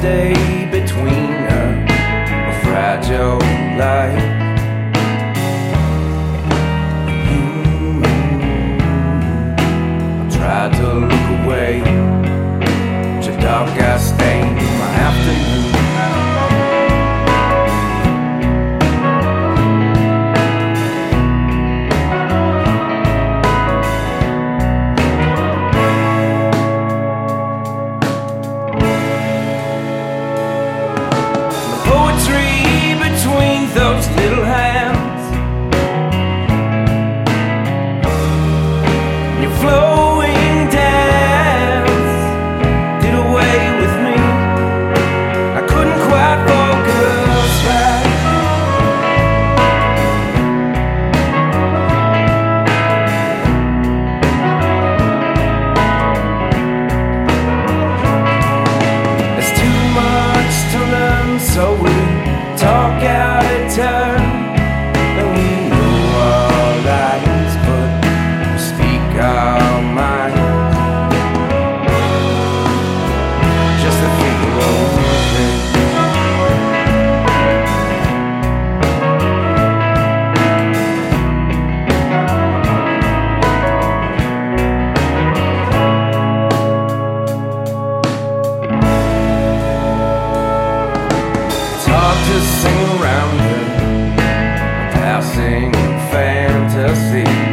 day between a, a fragile life. So we talk out of turn. And we know our lines, but we speak our minds. sing around her, passing fantasy.